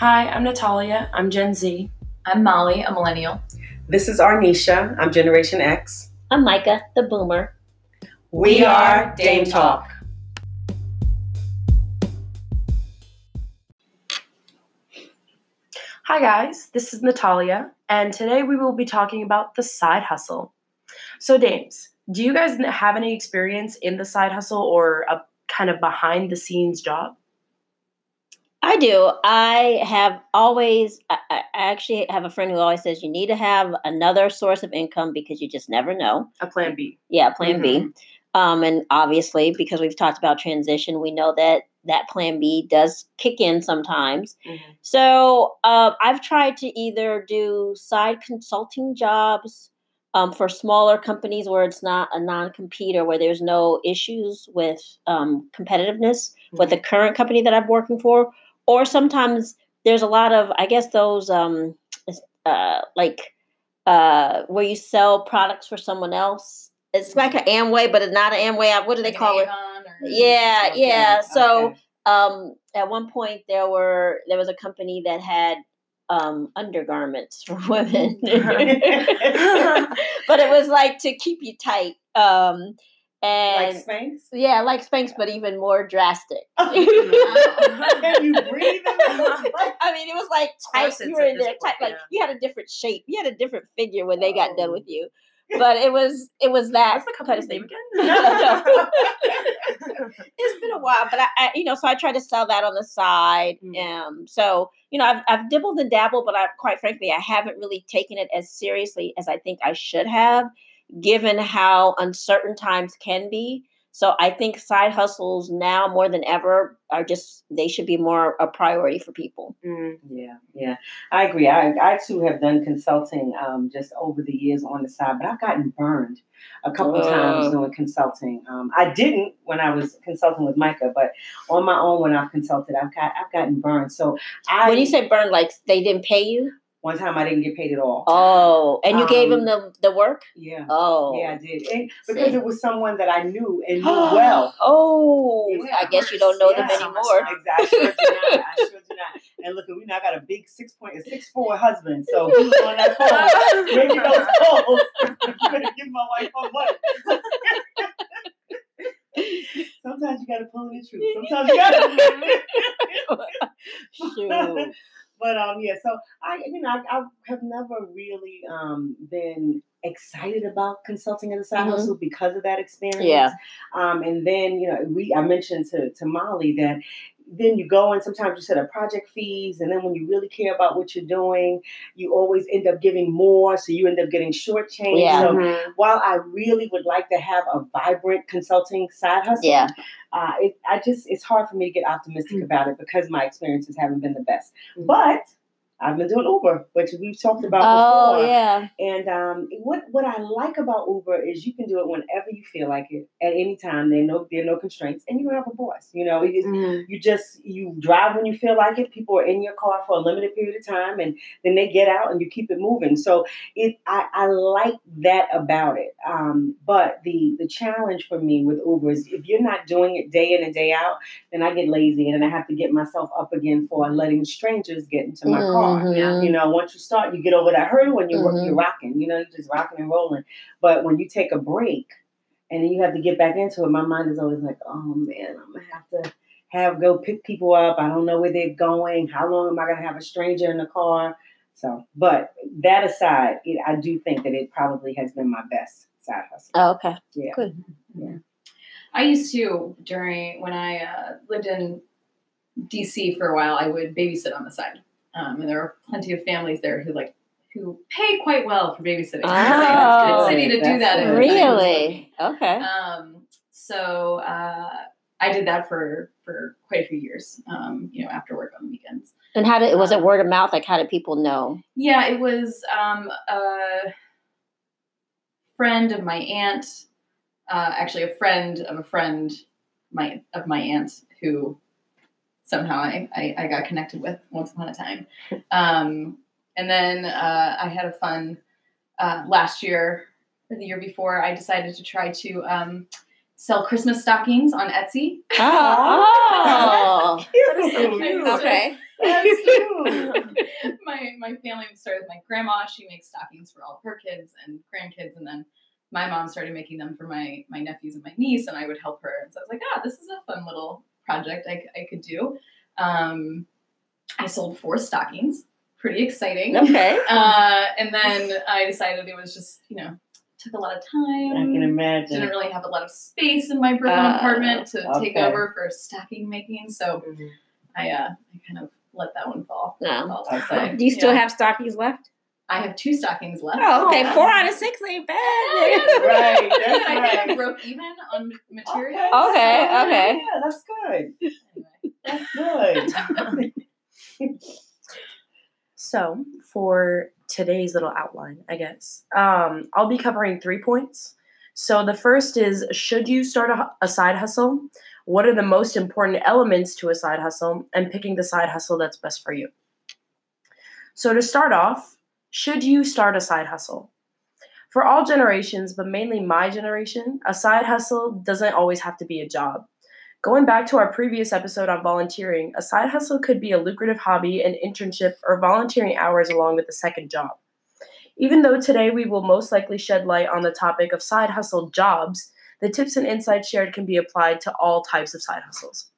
Hi, I'm Natalia. I'm Gen Z. I'm Molly, a millennial. This is Arnisha. I'm Generation X. I'm Micah, the boomer. We, are Dame Talk. Hi, guys. This is Natalia, and today we will be talking about the side hustle. So, Dames, do you guys have any experience in the side hustle or a kind of behind the scenes job? I do. I have always, I, I actually have a friend who always says you need to have another source of income because you just never know. A plan B. Yeah, plan B. Um, and obviously, because we've talked about transition, we know that that plan B does kick in sometimes. Mm-hmm. So uh, I've tried to either do side consulting jobs um, for smaller companies where it's not a non compete or where there's no issues with um, competitiveness with the current company that I'm working for. Or sometimes there's a lot of, I guess, those um, uh, like uh, where you sell products for someone else. It's like an Amway, but it's not an Amway. What do they call it? Yeah, Okay, yeah. So okay. um, at one point there were there was a company that had um, undergarments for women, but it was like to keep you tight. Um, and Like Spanx? yeah, like Spanx, but even more drastic. Can you breathe? I mean, it was like tight. corsets You were in there tight. point, Like yeah. you had a different shape. You had a different figure when they got done Oh. with you. But it was it was that What's the kind company's of name again? it's been a while, but I, I, you know, so I tried to sell that on the side. Mm. Um, so you know, I've I've dibbled and dabbled, but I quite frankly, I haven't really taken it as seriously as I think I should have, given how uncertain times can be. So I think side hustles now more than ever are just they should be more a priority for people. Mm. Yeah, yeah, I agree. I, I too have done consulting um, just over the years on the side, but I've gotten burned a couple of times doing consulting. Um, I didn't when I was consulting with Micah, but on my own when I've consulted, I've got I've gotten burned. So I when you say burn, like they didn't pay you. One time I didn't get paid at all. Oh, and you gave them Um, the the work. Yeah, Oh, yeah, I did, and because See. it was someone that I knew and knew well. Oh, Yeah, I guess you don't know them Yeah, anymore. Exactly. I sure do not. I sure do not. And look, we now got a big six point six four husband. So who's on that phone? Making those calls. you better give my wife her money. Sometimes you gotta pull the truth. Sometimes you gotta Shoot. But um yeah, so I you know, I, I have never really um been excited about consulting as a side Mhm. hustle because of that experience. Yeah. Um, and then, you know, we I mentioned to, to Molly that then you go and sometimes you set up project fees, and then when you really care about what you're doing, you always end up giving more, so you end up getting shortchanged. Yeah. So Mhm. while I really would like to have a vibrant consulting side hustle, Yeah. uh, it, I just it's hard for me to get optimistic Mm. about it because my experiences haven't been the best. Mm. But I've been doing Uber, which we've talked about Oh before. yeah. And um, what what I like about Uber is you can do it whenever you feel like it, at any time. There are no there are no constraints, and you don't have a boss. You know, you, Mm. you just you drive when you feel like it. People are in your car for a limited period of time, and then they get out, and you keep it moving. So it I, I like that about it. Um, but the the challenge for me with Uber is if you're not doing it day in and day out, then I get lazy, and then I have to get myself up again for letting strangers get into my car. Mhm. You know, once you start, you get over that hurdle and you're Mhm. you're rocking. You know, you're just rocking and rolling. But when you take a break and then you have to get back into it, my mind is always like, oh man, I'm gonna have to have go pick people up. I don't know where they're going. How long am I gonna have a stranger in the car? So, but that aside, it, I do think that it probably has been my best side hustle. Oh, okay. Yeah. Good. I used to during when I uh, lived in DC for a while. I would babysit on the side, um, and there are plenty of families there who like who pay quite well for babysitting. Oh. it's a good city to do that. Really? Okay. Um, so uh, I did that for for quite a few years. Um, you know, after work on the weekends. And how did it was it word of mouth? Like how did people know? Yeah, it was um, a friend of my aunt, uh, actually a friend of a friend my of my aunt who somehow I, I, I got connected with once upon a time. Um, and then uh, I had a fun uh, last year or the year before. I decided to try to um, sell Christmas stockings on Etsy. Oh. That is so cute. okay. That's cute. my my family started with my grandma. She makes stockings for all of her kids and grandkids, and then my mom started making them for my my nephews and my niece, and I would help her. And so I was like, ah, this is a fun little project I, I could do. Um, I sold four stockings. Pretty exciting. Okay. Uh, and then I decided it was just you know took a lot of time. I can imagine. Didn't really have a lot of space in my Brooklyn Uh, apartment to take over for stocking making, so I uh, I kind of let that one fall. No. fall Okay. Do you still Yeah. have stockings left? I have two stockings left. Oh, okay. Oh, Four out of six ain't bad. Oh, Right, that's I think right. I broke even on ma- material. Okay, so, okay. Yeah, that's good. Anyway. That's good. So, for today's little outline, I guess, um, I'll be covering three points. So, the first is Should you start a, a side hustle? What are the most important elements to a side hustle? And picking the side hustle that's best for you. So, to start off, should you start a side hustle? For all generations, but mainly my generation, a side hustle doesn't always have to be a job. Going back to our previous episode on volunteering, a side hustle could be a lucrative hobby, an internship, or volunteering hours along with a second job. Even though today we will most likely shed light on the topic of side hustle jobs, the tips and insights shared can be applied to all types of side hustles.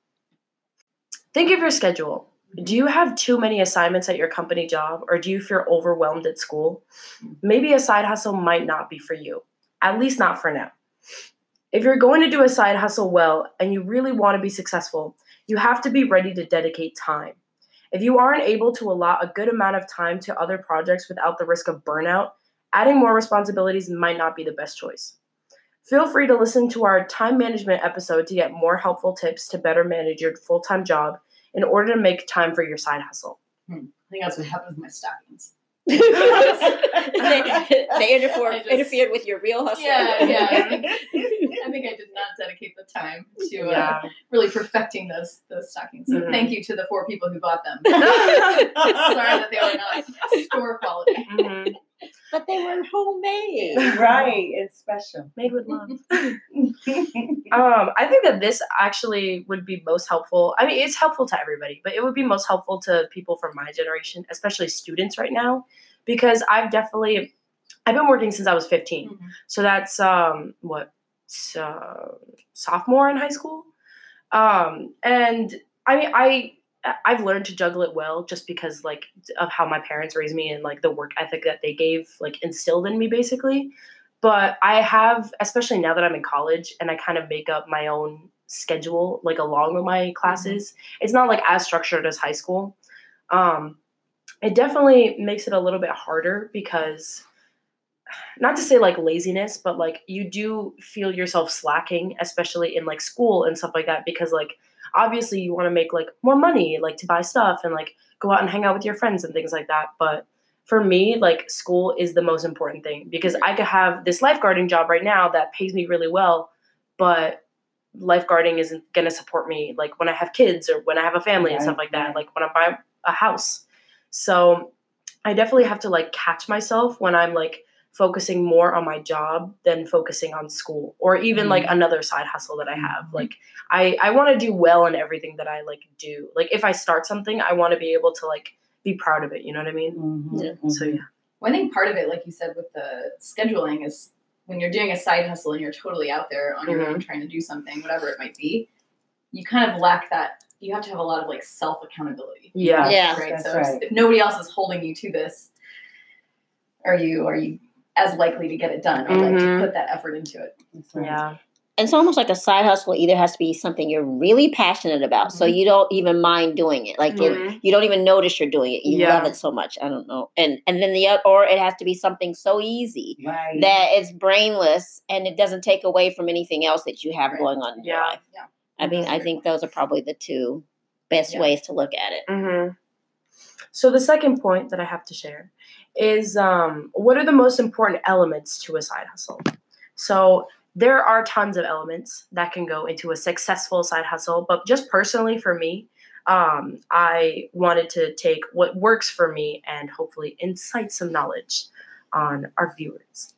Think of your schedule. Do you have too many assignments at your company job, or do you feel overwhelmed at school? Maybe a side hustle might not be for you, at least not for now. If you're going to do a side hustle well and you really want to be successful, you have to be ready to dedicate time. If you aren't able to allot a good amount of time to other projects without the risk of burnout, adding more responsibilities might not be the best choice. Feel free to listen to our time management episode to get more helpful tips to better manage your full time job in order to make time for your side hustle. I think that's what happened with my stockings. they, they interfered, just- interfered with your real hustle. Yeah, yeah. I think, I did not dedicate the time to uh, Yeah. really perfecting those those stockings. So Mhm. thank you to the four people who bought them. Sorry that they were not store quality. Mhm. But they were homemade. right, it's special. Made with love. Um, I think that this actually would be most helpful. I mean, it's helpful to everybody, but it would be most helpful to people from my generation, especially students right now, because I've definitely I've been working since I was 15. Mhm. So that's um what uh, sophomore in high school. Um, and I mean, I I've learned to juggle it well just because like of how my parents raised me and like the work ethic that they gave like instilled in me basically but I have, especially now that I'm in college and I kind of make up my own schedule like along with my classes. It's not like as structured as high school. Um, it definitely makes it a little bit harder because, not to say like laziness, but like you do feel yourself slacking, especially in like school and stuff like that, because like obviously you want to make like more money, like to buy stuff and like go out and hang out with your friends and things like that. But for me, like school is the most important thing because I could have this lifeguarding job right now that pays me really well, but lifeguarding isn't going to support me like when I have kids or when I have a family and stuff like that, right. like when I buy a house. So I definitely have to like catch myself when I'm like focusing more on my job than focusing on school or even like another side hustle that I have. Mhm. Like I I want to do well in everything that I like do. Like if I start something, I want to be able to like be proud of it, you know what I mean? Mhm, Yeah. mhm. So yeah. Well, I think part of it, like you said, with the scheduling is when you're doing a side hustle and you're totally out there on your own trying to do something, whatever it might be, you kind of lack that. You have to have a lot of like self accountability. Yeah. Yeah. Right. That's so if- right. if nobody else is holding you to this, are you are you as likely to get it done or like to Mhm. put that effort into it? That's right. Yeah. And it's almost like a side hustle either has to be something you're really passionate about, so Mhm. you don't even mind doing it. Like it, Mhm. you don't even notice you're doing it. You Yeah. love it so much. I don't know. And and then the oth- or it has to be something so easy Right. that it's brainless and it doesn't take away from anything else that you have Right. going on in your Yeah. life. Yeah. I mean, I think those are probably the two best Yeah. ways to look at it. hmm So the second point that I have to share is um, what are the most important elements to a side hustle? So there are tons of elements that can go into a successful side hustle, but just personally for me, um, I wanted to take what works for me and hopefully incite some knowledge on our viewers.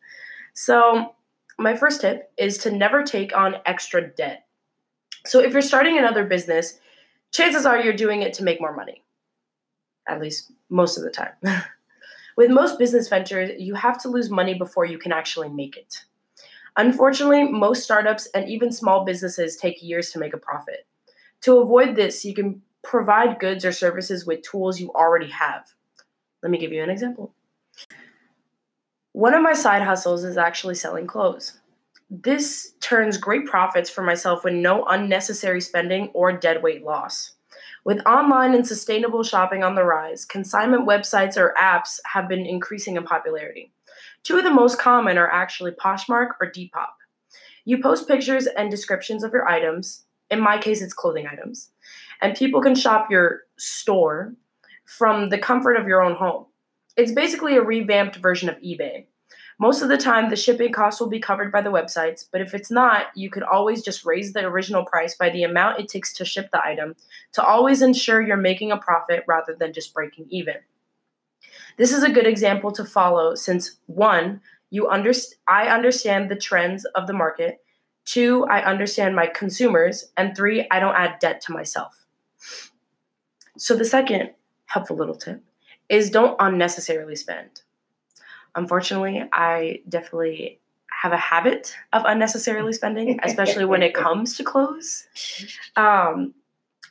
So my first tip is to never take on extra debt. So if you're starting another business, chances are you're doing it to make more money. at least most of the time. With most business ventures, you have to lose money before you can actually make it. Unfortunately, most startups and even small businesses take years to make a profit. To avoid this, you can provide goods or services with tools you already have. Let me give you an example. One of my side hustles is actually selling clothes. This turns great profits for myself with no unnecessary spending or deadweight loss. With online and sustainable shopping on the rise, consignment websites or apps have been increasing in popularity. Two of the most common are actually Poshmark or Depop. You post pictures and descriptions of your items. In my case, it's clothing items. And people can shop your store from the comfort of your own home. It's basically a revamped version of eBay. Most of the time, the shipping costs will be covered by the websites, but if it's not, you could always just raise the original price by the amount it takes to ship the item to always ensure you're making a profit rather than just breaking even. This is a good example to follow since one, you under, I understand the trends of the market, two, I understand my consumers, and three, I don't add debt to myself. So the second helpful little tip is don't unnecessarily spend. Unfortunately, I definitely have a habit of unnecessarily spending, especially when it comes to clothes. Um,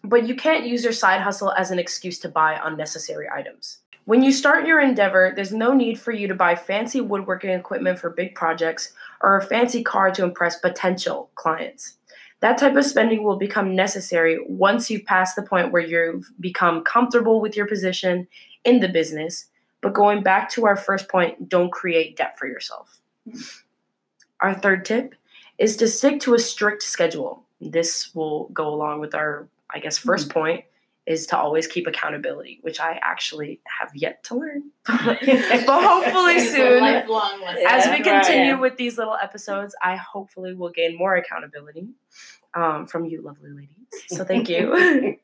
but you can't use your side hustle as an excuse to buy unnecessary items. When you start your endeavor, there's no need for you to buy fancy woodworking equipment for big projects or a fancy car to impress potential clients. That type of spending will become necessary once you pass the point where you've become comfortable with your position in the business but going back to our first point, don't create debt for yourself. Our third tip is to stick to a strict schedule. This will go along with our, I guess, 1st mm-hmm. point is to always keep accountability, which I actually have yet to learn. but hopefully soon, as we continue with these little episodes, I hopefully will gain more accountability um, from you, lovely ladies. So thank you.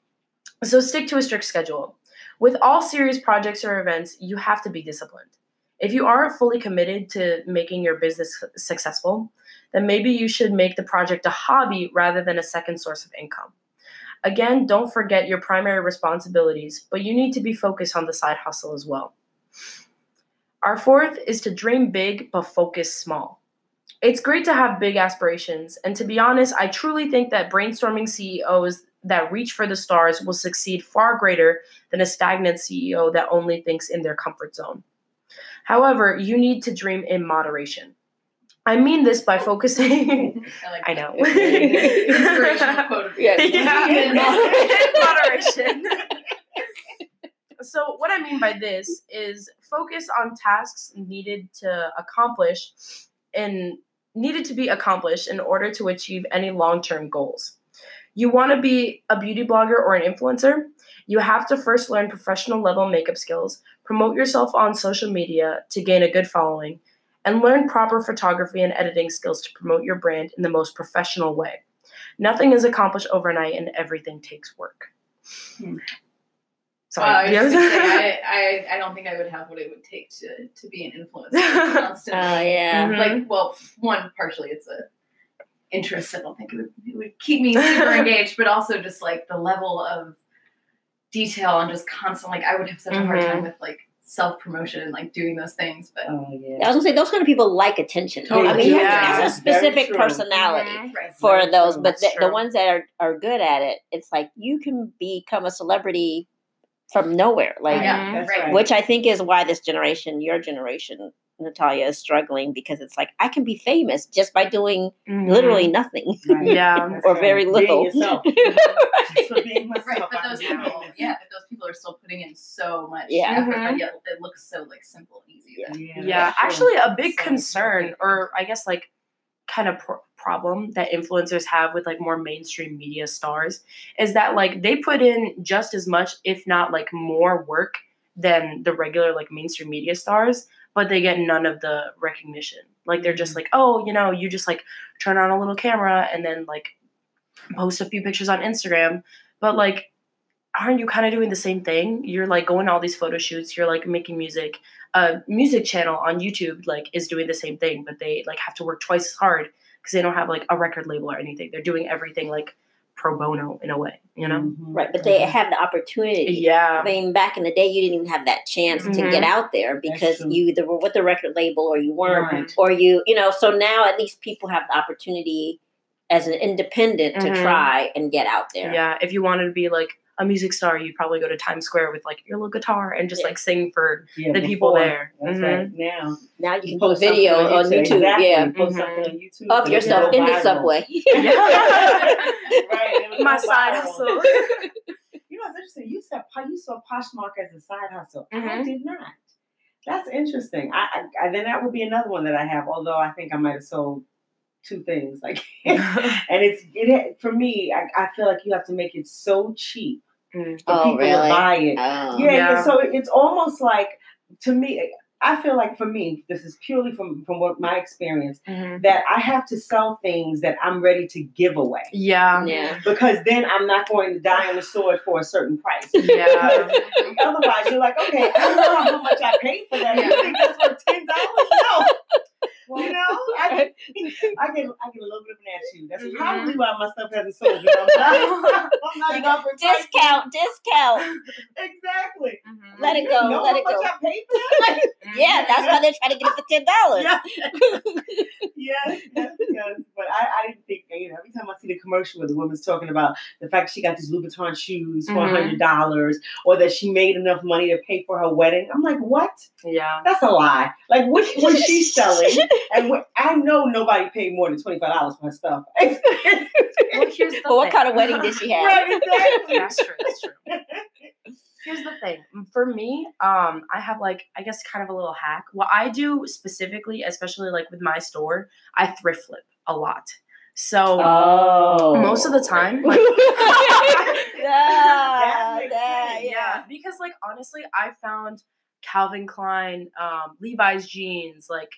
so stick to a strict schedule. With all serious projects or events, you have to be disciplined. If you aren't fully committed to making your business successful, then maybe you should make the project a hobby rather than a second source of income. Again, don't forget your primary responsibilities, but you need to be focused on the side hustle as well. Our fourth is to dream big but focus small. It's great to have big aspirations, and to be honest, I truly think that brainstorming CEOs that reach for the stars will succeed far greater than a stagnant CEO that only thinks in their comfort zone. However, you need to dream in moderation. I mean this by focusing. I, like I know. yeah. moderation. so, what I mean by this is focus on tasks needed to accomplish and needed to be accomplished in order to achieve any long-term goals you want to be a beauty blogger or an influencer, you have to first learn professional level makeup skills, promote yourself on social media to gain a good following, and learn proper photography and editing skills to promote your brand in the most professional way. Nothing is accomplished overnight and everything takes work. Hmm. Sorry. Uh, I, say, I, I, I, don't think I would have what it would take to, to be an influencer constantly. Oh, yeah. Like, mm-hmm. well, one, partially it's a interests. I don't think it would, it would keep me super engaged, but also just like the level of detail and just constant. Like I would have such a hard time mm-hmm. with like self promotion and like doing those things. But oh, yeah. I was gonna say those kind of people like attention. Totally. I mean, yeah. a specific personality mm-hmm. for Very those, true. but the, the, ones that are are good at it, it's like you can become a celebrity from nowhere, like yeah, right. which I think is why this generation, your generation, Natalia is struggling because it's like I can be famous just by doing mm-hmm. literally nothing. Right. Yeah. or very little. right. right. But those people, yeah, but those people are still putting in so much yeah. effort, mm-hmm. but yet it looks so like simple and easy. Yeah. Yeah. yeah. Actually a big so concern or I guess like kind of pro- problem that influencers have with like more mainstream media stars is that like they put in just as much if not like more work than the regular like mainstream media stars but they get none of the recognition. Like they're just mm-hmm. like, oh, you know, you just like turn on a little camera and then like post a few pictures on Instagram. But like, aren't you kind of doing the same thing? You're like going to all these photo shoots, you're like making music. A music channel on YouTube like is doing the same thing, but they like have to work twice as hard because they don't have like a record label or anything. They're doing everything like pro bono in a way, you know? Mhm. Right, but they have the opportunity. Yeah. I mean, back in the day, you didn't even have that chance to Mhm. get out there because you either were with the record label or you weren't, Right. or you, you know. So now at least people have the opportunity as an independent Mhm. to try and get out there. Yeah. If you wanted to be like a music star, you'd probably go to Times Square with like your little guitar and just Yeah. like sing for Yeah, the people there. That's Mhm. right. Now Now you can you put a post something video on YouTube, Exactly. yeah, You post Mhm. something on YouTube of yourself go in the subway. right. My side hustle. you know, it's interesting. You said you saw Poshmark as a side hustle. I Mhm. did not. That's interesting. I, I, I then that would be another one that I have. Although I think I might have sold two things. Like, and it's it for me. I, I feel like you have to make it so cheap Mm. for Oh, people really? to buy it. Oh. Yeah, yeah. Yeah. So it's almost like to me. I feel like for me, this is purely from from what my experience Mhm. that I have to sell things that I'm ready to give away Yeah. Yeah. because then I'm not going to die on the sword for a certain price. Yeah. Otherwise, you're like, okay, I don't know how much I paid for that. You think that's worth ten dollars? No. You know, I get, I get, I get a little bit of an attitude. That's Mhm. probably why my stuff hasn't sold. because I'm not, I'm not for prices. Discount, discount. Exactly. Mhm. Let it go, know let how it much go. I paid for that? Yeah, that's why they're trying to get it for ten dollars. Yeah. yes, yes, yes. But I, I didn't think, you know, every time I see the commercial where the woman's talking about the fact she got these Louboutin shoes for Mhm. hundred dollars, or that she made enough money to pay for her wedding, I'm like, what? Yeah. That's a lie. Like, what was she selling? And I know nobody paid more than twenty five dollars for her stuff. Well, here's the But what thing. kind of wedding did she have? right, exactly. That's true. That's true. Here's the thing. For me, um, I have like I guess kind of a little hack. What I do specifically, especially like with my store, I thrift flip a lot. So Oh, most of the time, like yeah, makes yeah, yeah. yeah, because like honestly, I found Calvin Klein, um, Levi's jeans, like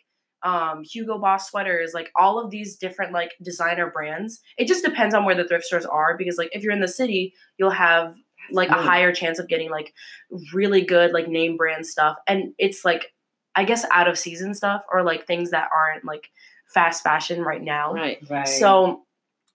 um, Hugo Boss sweaters, like all of these different like designer brands. It just depends on where the thrift stores are because like if you're in the city, you'll have like a higher chance of getting like really good like name brand stuff and it's like I guess out of season stuff or like things that aren't like fast fashion right now. Right. Right. So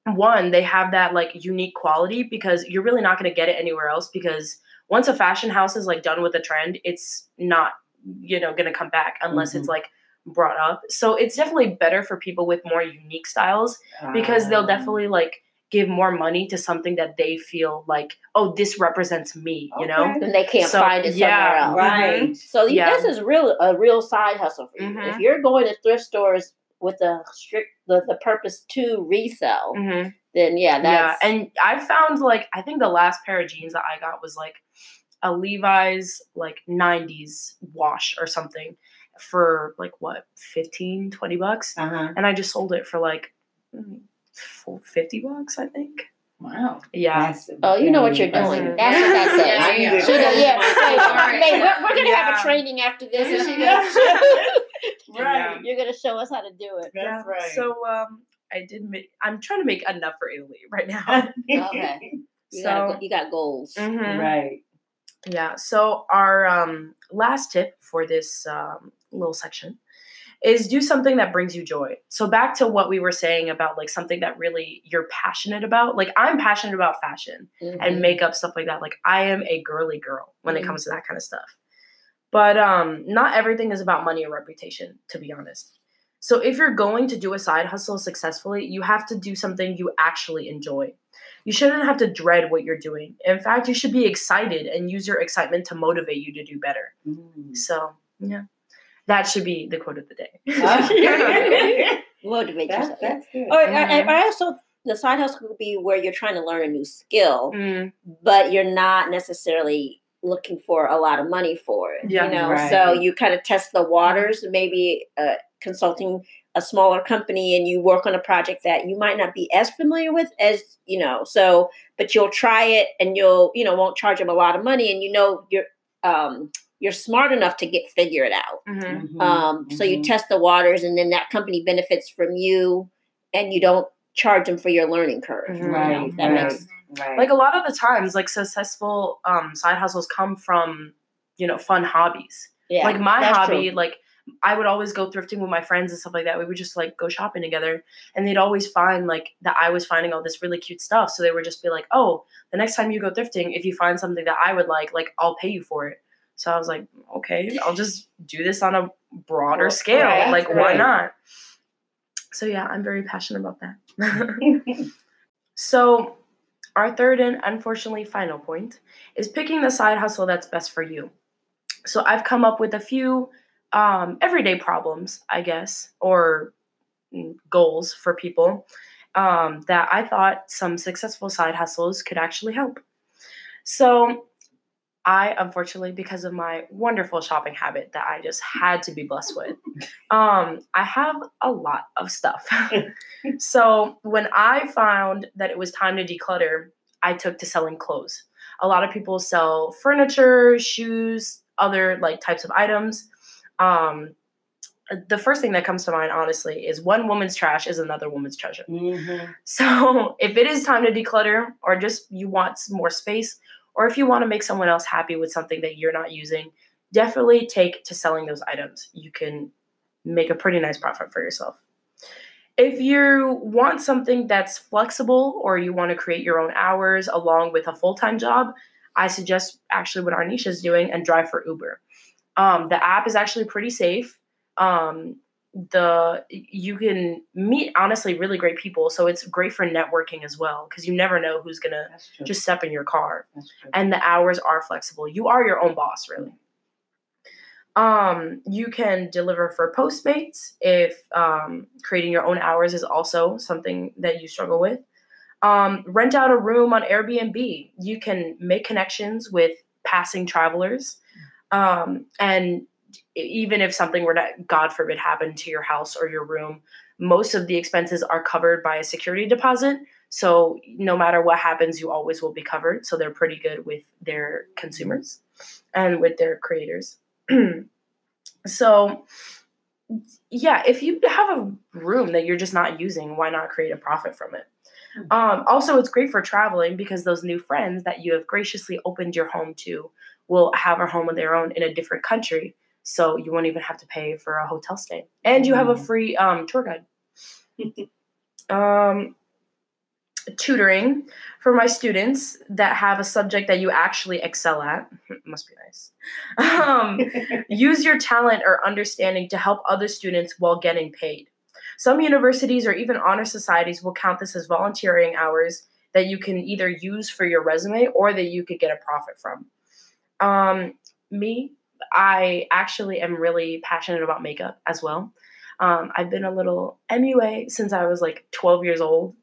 one, they have that like unique quality because you're really not going to get it anywhere else because once a fashion house is like done with a trend, it's not you know going to come back unless it's like brought up. So it's definitely better for people with more unique styles because they'll Um, definitely like give more money to something that they feel like, oh, this represents me, you know? And they can't So, find it yeah, somewhere else. Right. So Yeah. this is real a real side hustle for you. Mhm. If you're going to thrift stores with the strict the, the purpose to resell, Mhm. then yeah, that's yeah, and I found like I think the last pair of jeans that I got was like a Levi's like 90s wash or something for like what 15 20 bucks Uh-huh. and I just sold it for like mm, 50 bucks I think. Wow. Yeah. That's Oh, you know what you're doing. That's what that says. Yeah, yeah. She go, yeah. Alright. Babe, we're, we're gonna have a training after this, and she goes, Right. "You're gonna show us how to do it." Yeah. Right. So um I did make I'm trying to make enough for Italy right now. Okay. You so got you got goals. mhm. Right. Yeah. So our um, last tip for this um, little section is do something that brings you joy. So back to what we were saying about like something that really you're passionate about. Like I'm passionate about fashion Mhm. and makeup stuff like that. Like I am a girly girl when Mhm. it comes to that kind of stuff. But um, not everything is about money or reputation, to be honest. So if you're going to do a side hustle successfully, you have to do something you actually enjoy. You shouldn't have to dread what you're doing. In fact, you should be excited and use your excitement to motivate you to do better. Mm. So, yeah. That should be the quote of the day. motivate That's, yourself. that's good. Or, Mhm. or also, the side hustle could be where you're trying to learn a new skill, Mm, but you're not necessarily looking for a lot of money for it. Yeah. you know, Right. so you kind of test the waters, maybe uh, consulting a smaller company, and you work on a project that you might not be as familiar with as you know. So, but you'll try it, and you'll you know won't charge them a lot of money, and you know you're um, you're smart enough to get figure it out. mhm. Mhm, Um, So you mhm. test the waters, and then that company benefits from you, and you don't charge them for your learning curve. Mhm. you Right, that right. makes right. Like a lot of the times, like successful um, side hustles come from, you know, fun hobbies. yeah. like my hobby, true. like I would always go thrifting with my friends and stuff like that. We would just like go shopping together, and they'd always find like that I was finding all this really cute stuff. So they would just be like, "Oh, the next time you go thrifting, if you find something that I would like, like I'll pay you for it." So I was like, "Okay, I'll just do this on a broader scale. Right, like, why right. not?" So yeah, I'm very passionate about that. so, our third and unfortunately final point is picking the side hustle that's best for you. So, I've come up with a few um, everyday problems, I guess, or mm, goals for people um, that I thought some successful side hustles could actually help. So, I unfortunately, because of my wonderful shopping habit that I just had to be blessed with, um, I have a lot of stuff. so when I found that it was time to declutter, I took to selling clothes. A lot of people sell furniture, shoes, other like types of items. Um, the first thing that comes to mind, honestly, is one woman's trash is another woman's treasure. Mhm. So if it is time to declutter, or just you want some more space, or if you want to make someone else happy with something that you're not using, definitely take to selling those items. You can make a pretty nice profit for yourself. If you want something that's flexible or you want to create your own hours along with a full time job, I suggest actually what Arnisha is doing and drive for Uber. Um, the app is actually pretty safe. Um, the you can meet honestly really great people, so it's great for networking as well because you never know who's gonna just step in your car and the hours are flexible. You are your own boss, really. Um, you can deliver for Postmates if um, creating your own hours is also something that you struggle with. Um, rent out a room on Airbnb. You can make connections with passing travelers. Um, and even if something were to, God forbid, happen to your house or your room, most of the expenses are covered by a security deposit. So no matter what happens, you always will be covered. So they're pretty good with their consumers and with their creators. so yeah, if you have a room that you're just not using, why not create a profit from it? Um, also, it's great for traveling because those new friends that you have graciously opened your home to will have a home of their own in a different country. So you won't even have to pay for a hotel stay, and you have a Mhm. free um, tour guide. um, tutoring for my students that have a subject that you actually excel at must be nice. Um, use your talent or understanding to help other students while getting paid. Some universities or even honor societies will count this as volunteering hours that you can either use for your resume or that you could get a profit from. Um, me, I actually am really passionate about makeup as well. Um, I've been a little MUA since I was like 12 years old.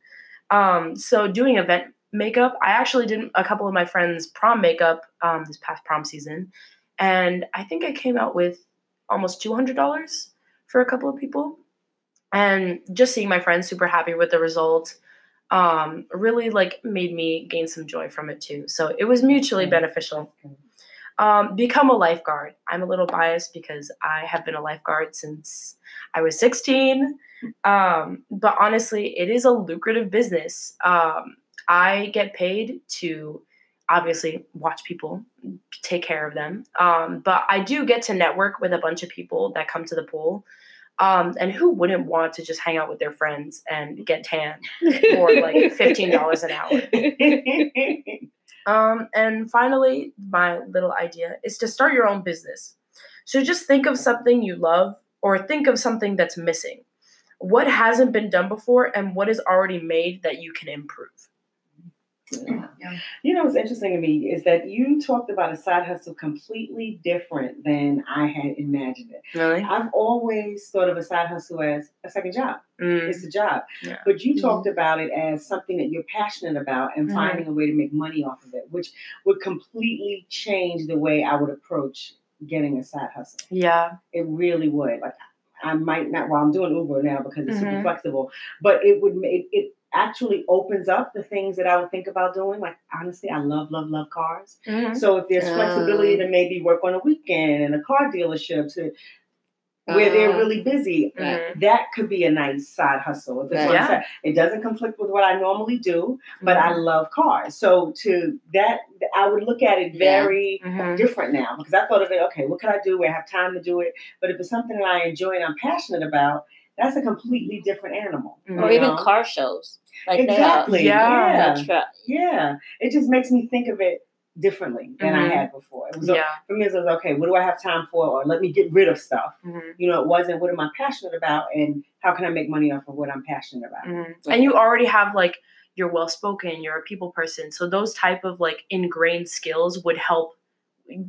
Um, so doing event makeup, I actually did a couple of my friends' prom makeup um, this past prom season, and I think I came out with almost two hundred dollars for a couple of people, and just seeing my friends super happy with the result um, really like made me gain some joy from it too. So it was mutually beneficial. Um, become a lifeguard. I'm a little biased because I have been a lifeguard since I was 16. Um, but honestly, it is a lucrative business. Um, I get paid to obviously watch people, take care of them. Um, but I do get to network with a bunch of people that come to the pool. Um, and who wouldn't want to just hang out with their friends and get tan for like $15 an hour? Um, and finally, my little idea is to start your own business. So just think of something you love or think of something that's missing. What hasn't been done before and what is already made that you can improve? You know what's interesting to me is that you talked about a side hustle completely different than I had imagined it. Really? I've always thought of a side hustle as a second job. Mm, It's a job. Yeah. But you talked about it as something that you're passionate about and Mhm. finding a way to make money off of it, which would completely change the way I would approach getting a side hustle. yeah. It really would. Like I might not. Well, I'm doing Uber now because it's super Mhm. flexible, but it would make it actually opens up the things that I would think about doing. Like honestly, I love, love, love cars. Mhm. So if there's flexibility Ah. to maybe work on a weekend in a car dealership to where they're Uh, really busy. Mhm. That could be a nice side hustle. If it's Right. on the Yeah. side. It doesn't conflict with what I normally do, but I love cars. So to that, I would look at it Yeah. very Mhm. different now because I thought of it. Okay, what can I do where I have time to do it? But if it's something that I enjoy and I'm passionate about, that's a completely different animal. Mhm. or even know? car shows. Like Exactly. Yeah. Yeah. Yeah. It just makes me think of it differently than I Mhm. had before. It was a- Yeah. for me, it was okay. What do I have time for? Or let me get rid of stuff. Mhm. You know, it wasn't what am I passionate about, and how can I make money off of what I'm passionate about. Mhm. And you already have like you're well spoken, you're a people person, so those type of like ingrained skills would help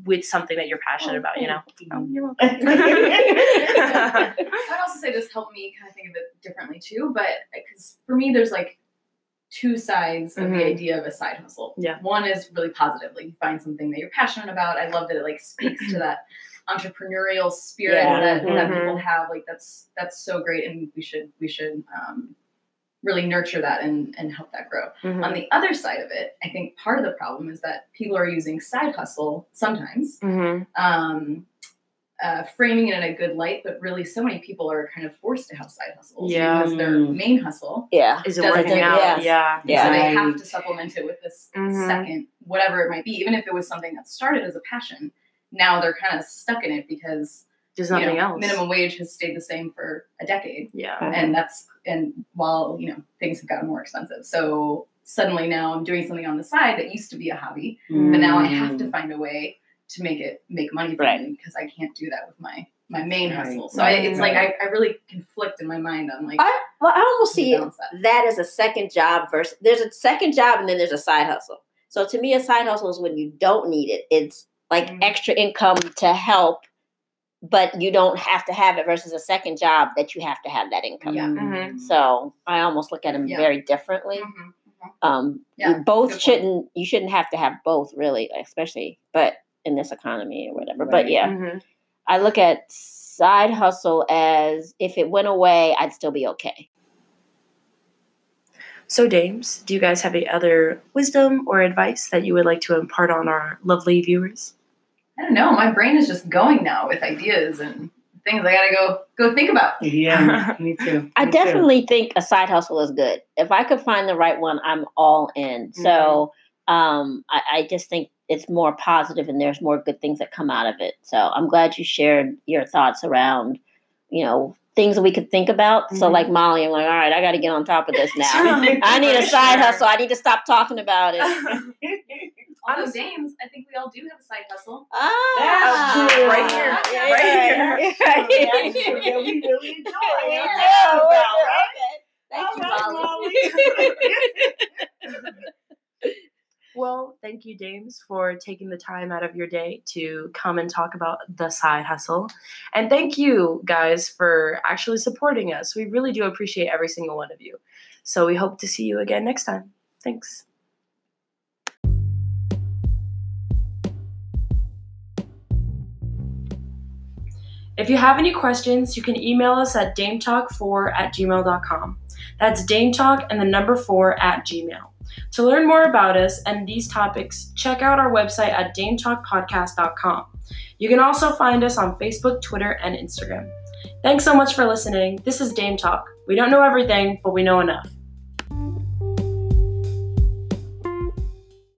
with something that you're passionate about. You know. Oh, you're welcome. I'd also say this helped me kind of think of it differently too, but because for me, there's like two sides of Mhm. the idea of a side hustle. Yeah. One is really positive, like you find something that you're passionate about. I love that it like speaks to that entrepreneurial spirit Yeah. that, that Mhm. people have. Like that's that's so great, and we should we should um, really nurture that and and help that grow. Mhm. On the other side of it, I think part of the problem is that people are using side hustle sometimes Mhm. um, uh, framing it in a good light, but really, so many people are kind of forced to have side hustles Yeah. because their Mm. main hustle, yeah. Is it Doesn't working it- out? yeah. Yeah. Yeah. so they have to supplement it with this Mhm. second, whatever it might be, even if it was something that started as a passion. Now they're kind of stuck in it because There's you know, else. minimum wage has stayed the same for a decade, Yeah. and that's and while you know things have gotten more expensive, so suddenly now I'm doing something on the side that used to be a hobby, but now I have Mm. to find a way to make it make money for Right. me because I can't do that with my my main Right. hustle. So I, it's Right. like I, I really conflict in my mind on like I, well, I almost see it that. that as a second job versus there's a second job and then there's a side hustle. So to me, a side hustle is when you don't need it. It's like Mhm. extra income to help, but you don't have to have it versus a second job that you have to have that income. Yeah. Mhm. So I almost look at them Yeah. very differently. Mhm. Um, Yeah, you that's a both shouldn't. You shouldn't have to have both, really, especially but in this economy or whatever. But Right. yeah, Mhm. I look at side hustle as if it went away, I'd still be okay. So, dames, do you guys have any other wisdom or advice that you would like to impart on our lovely viewers? I don't know. My brain is just going now with ideas and things I gotta go go think about. Yeah, me too. I Me too. definitely think a side hustle is good. If I could find the right one, I'm all in. So um, I, I just think it's more positive and there's more good things that come out of it. So I'm glad you shared your thoughts around, you know, things that we could think about. So Mhm. like Molly, I'm like, all right, I got to get on top of this now. I need a side sure. hustle. I need to stop talking about it. Although Honestly- Dames, I think we all do have a side hustle. Ah, true. Right here. Yeah, Right yeah, here. yeah. That's we really enjoy. We Yeah. do, we About, do. right? Thank you, All Molly. You, Dames, for taking the time out of your day to come and talk about the side hustle. And thank you, guys, for actually supporting us. We really do appreciate every single one of you. So we hope to see you again next time. Thanks. If you have any questions, you can email us at dametalk4 at gmail.com. That's dametalk and the number 4 at gmail. To learn more about us and these topics, check out our website at dametalkpodcast.com. You can also find us on Facebook, Twitter, and Instagram. Thanks so much for listening. This is Dame Talk. We don't know everything, but we know enough.